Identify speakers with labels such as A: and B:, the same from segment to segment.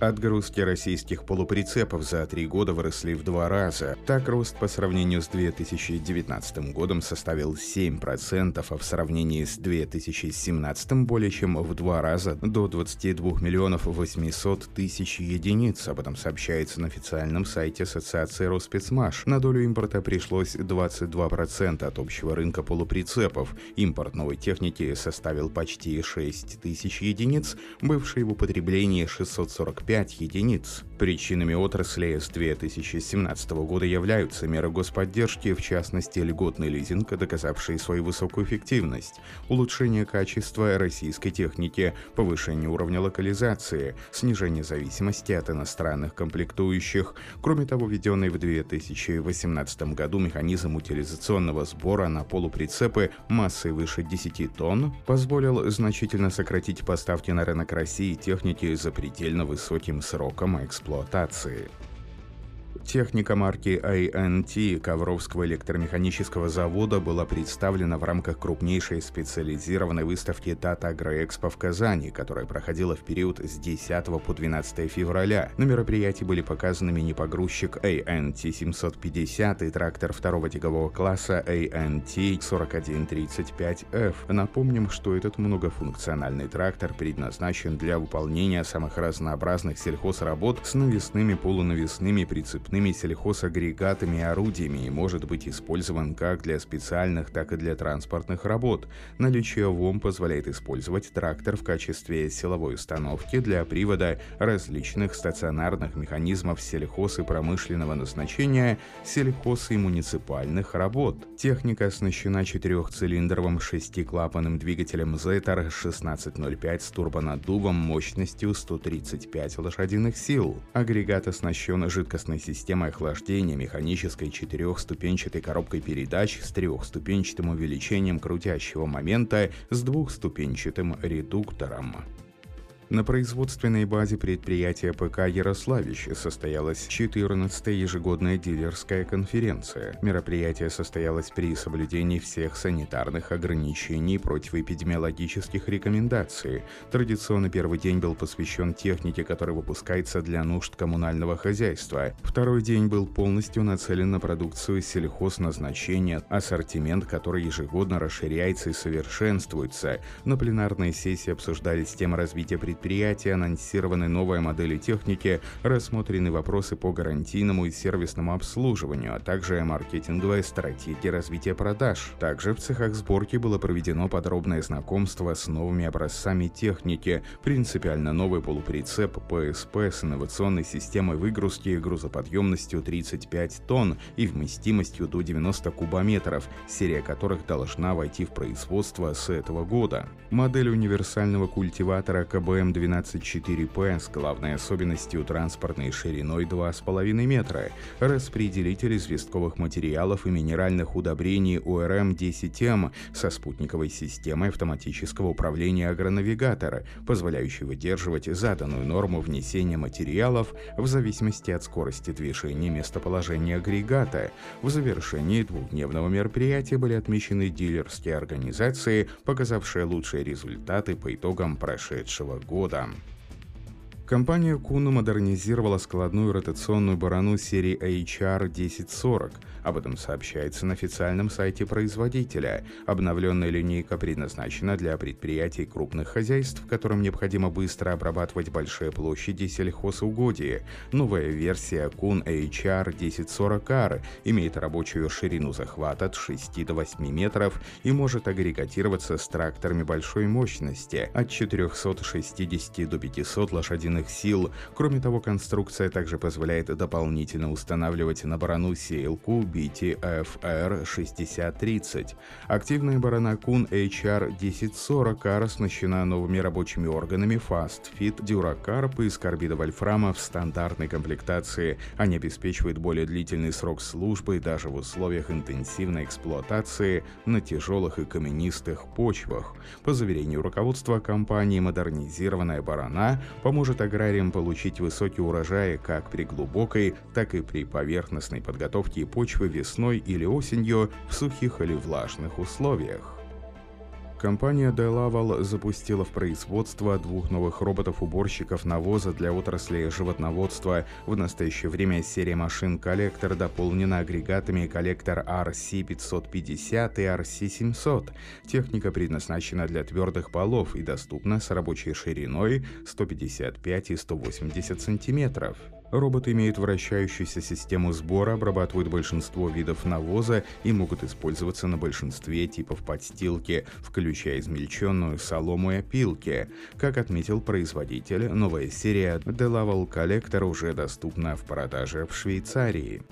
A: Отгрузки российских полуприцепов за три года выросли в два раза. Так, рост по сравнению с 2019 годом составил 7%, а в сравнении с 2017 более чем в два раза до 22 миллионов 800 тысяч единиц. Об этом сообщается на официальном сайте Ассоциации Роспецмаш. На долю импорта пришлось 22% от общего рынка полуприцепов. Импорт новой техники составил почти 6 тысяч единиц, бывшие в употреблении 645 5 единиц. Причинами отрасли с 2017 года являются меры господдержки, в частности льготный лизинг, доказавший свою высокую эффективность, улучшение качества российской техники, повышение уровня локализации, снижение зависимости от иностранных комплектующих. Кроме того, введенный в 2018 году механизм утилизационного сбора на полуприцепы массой выше 10 тонн позволил значительно сократить поставки на рынок России техники за предельно высокой высоким сроком эксплуатации. Техника марки ANT Ковровского электромеханического завода была представлена в рамках крупнейшей специализированной выставки Data AgroExpo в Казани, которая проходила в период с 10 по 12 февраля. На мероприятии были показаны мини-погрузчик ANT-750 и трактор второго тягового класса ANT-4135F. Напомним, что этот многофункциональный трактор предназначен для выполнения самых разнообразных сельхозработ с навесными, полунавесными, прицепными крупными сельхозагрегатами и орудиями и может быть использован как для специальных, так и для транспортных работ. Наличие ВОМ позволяет использовать трактор в качестве силовой установки для привода различных стационарных механизмов сельхоз и промышленного назначения, сельхоз и муниципальных работ. Техника оснащена четырехцилиндровым шестиклапанным двигателем Zetor 1605 с турбонаддувом мощностью 135 лошадиных сил. Агрегат оснащен жидкостной системой системой охлаждения, механической четырехступенчатой коробкой передач с трехступенчатым увеличением крутящего момента с двухступенчатым редуктором. На производственной базе предприятия ПК «Ярославич» состоялась 14-я ежегодная дилерская конференция. Мероприятие состоялось при соблюдении всех санитарных ограничений и противоэпидемиологических рекомендаций. Традиционно первый день был посвящен технике, которая выпускается для нужд коммунального хозяйства. Второй день был полностью нацелен на продукцию сельхозназначения, ассортимент, который ежегодно расширяется и совершенствуется. На пленарной сессии обсуждались темы развития предприятия предприятия анонсированы новые модели техники, рассмотрены вопросы по гарантийному и сервисному обслуживанию, а также маркетинговая стратегия развития продаж. Также в цехах сборки было проведено подробное знакомство с новыми образцами техники, принципиально новый полуприцеп ПСП с инновационной системой выгрузки и грузоподъемностью 35 тонн и вместимостью до 90 кубометров, серия которых должна войти в производство с этого года. Модель универсального культиватора КБМ М124П с главной особенностью транспортной шириной 2,5 метра, распределитель известковых материалов и минеральных удобрений УРМ-10М со спутниковой системой автоматического управления агронавигатора, позволяющей выдерживать заданную норму внесения материалов в зависимости от скорости движения местоположения агрегата. В завершении двухдневного мероприятия были отмечены дилерские организации, показавшие лучшие результаты по итогам прошедшего года года. Компания Kuno модернизировала складную ротационную барану серии HR 1040. Об этом сообщается на официальном сайте производителя. Обновленная линейка предназначена для предприятий крупных хозяйств, которым необходимо быстро обрабатывать большие площади сельхозугодий. Новая версия Kun HR 1040R имеет рабочую ширину захвата от 6 до 8 метров и может агрегатироваться с тракторами большой мощности от 460 до 500 лошадиных лошадиных сил. Кроме того, конструкция также позволяет дополнительно устанавливать на барану сеялку BTFR 6030. Активная барана Kun HR 1040R оснащена новыми рабочими органами Fast Fit Duracarb из карбида вольфрама в стандартной комплектации. Они обеспечивают более длительный срок службы даже в условиях интенсивной эксплуатации на тяжелых и каменистых почвах. По заверению руководства компании, модернизированная барана поможет аграриям получить высокие урожаи как при глубокой, так и при поверхностной подготовке почвы весной или осенью в сухих или влажных условиях. Компания Delaval запустила в производство двух новых роботов-уборщиков навоза для отрасли животноводства. В настоящее время серия машин «Коллектор» дополнена агрегатами «Коллектор RC550» и RC700. Техника предназначена для твердых полов и доступна с рабочей шириной 155 и 180 сантиметров. Роботы имеют вращающуюся систему сбора, обрабатывают большинство видов навоза и могут использоваться на большинстве типов подстилки, включая измельченную солому и опилки. Как отметил производитель, новая серия The Level Collector уже доступна в продаже в Швейцарии.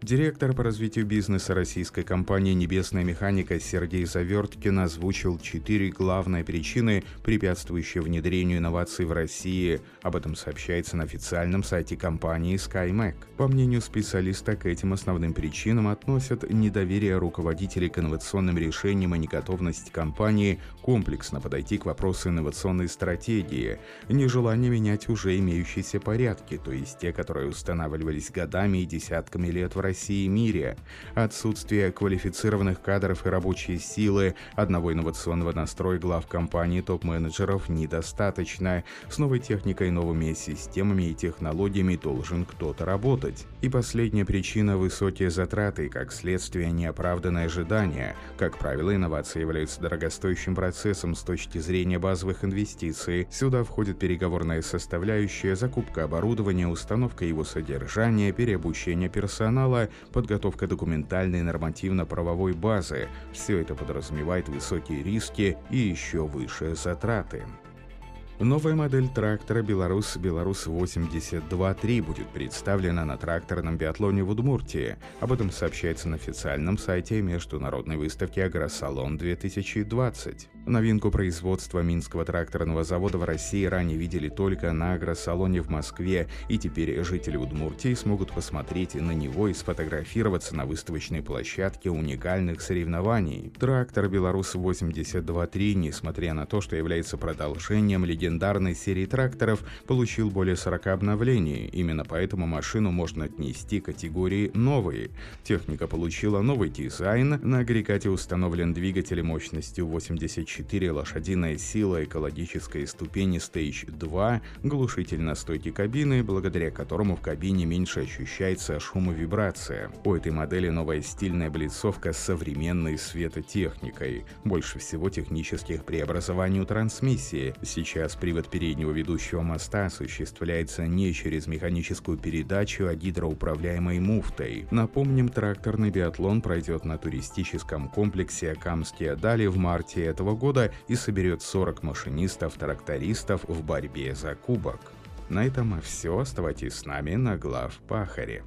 A: Директор по развитию бизнеса российской компании «Небесная механика» Сергей Заверткин озвучил четыре главные причины, препятствующие внедрению инноваций в России. Об этом сообщается на официальном сайте компании SkyMac. По мнению специалиста, к этим основным причинам относят недоверие руководителей к инновационным решениям и неготовность компании комплексно подойти к вопросу инновационной стратегии, нежелание менять уже имеющиеся порядки, то есть те, которые устанавливались годами и десятками лет в России, России и мире, отсутствие квалифицированных кадров и рабочей силы, одного инновационного настроя глав компании топ-менеджеров недостаточно. С новой техникой, новыми системами и технологиями должен кто-то работать. И последняя причина – высокие затраты, как следствие неоправданное ожидание. Как правило, инновации являются дорогостоящим процессом с точки зрения базовых инвестиций. Сюда входит переговорная составляющая, закупка оборудования, установка его содержания, переобучение персонала, дела, подготовка документальной нормативно-правовой базы. Все это подразумевает высокие риски и еще высшие затраты. Новая модель трактора «Беларус» «Беларус-82.3» будет представлена на тракторном биатлоне в Удмуртии. Об этом сообщается на официальном сайте Международной выставки «Агросалон-2020». Новинку производства Минского тракторного завода в России ранее видели только на агросалоне в Москве, и теперь жители Удмуртии смогут посмотреть на него и сфотографироваться на выставочной площадке уникальных соревнований. Трактор «Беларус-82.3», несмотря на то, что является продолжением легендарной серии тракторов, получил более 40 обновлений. Именно поэтому машину можно отнести к категории «новые». Техника получила новый дизайн, на агрегате установлен двигатель мощностью 84 4 лошадиная сила экологической ступени Stage 2, глушитель на стойке кабины, благодаря которому в кабине меньше ощущается шумовибрация. У этой модели новая стильная блицовка с современной светотехникой. Больше всего технических преобразований у трансмиссии. Сейчас привод переднего ведущего моста осуществляется не через механическую передачу, а гидроуправляемой муфтой. Напомним, тракторный биатлон пройдет на туристическом комплексе Акамские Дали в марте этого года и соберет 40 машинистов-трактористов в борьбе за кубок. На этом все. Оставайтесь с нами на глав Пахаре.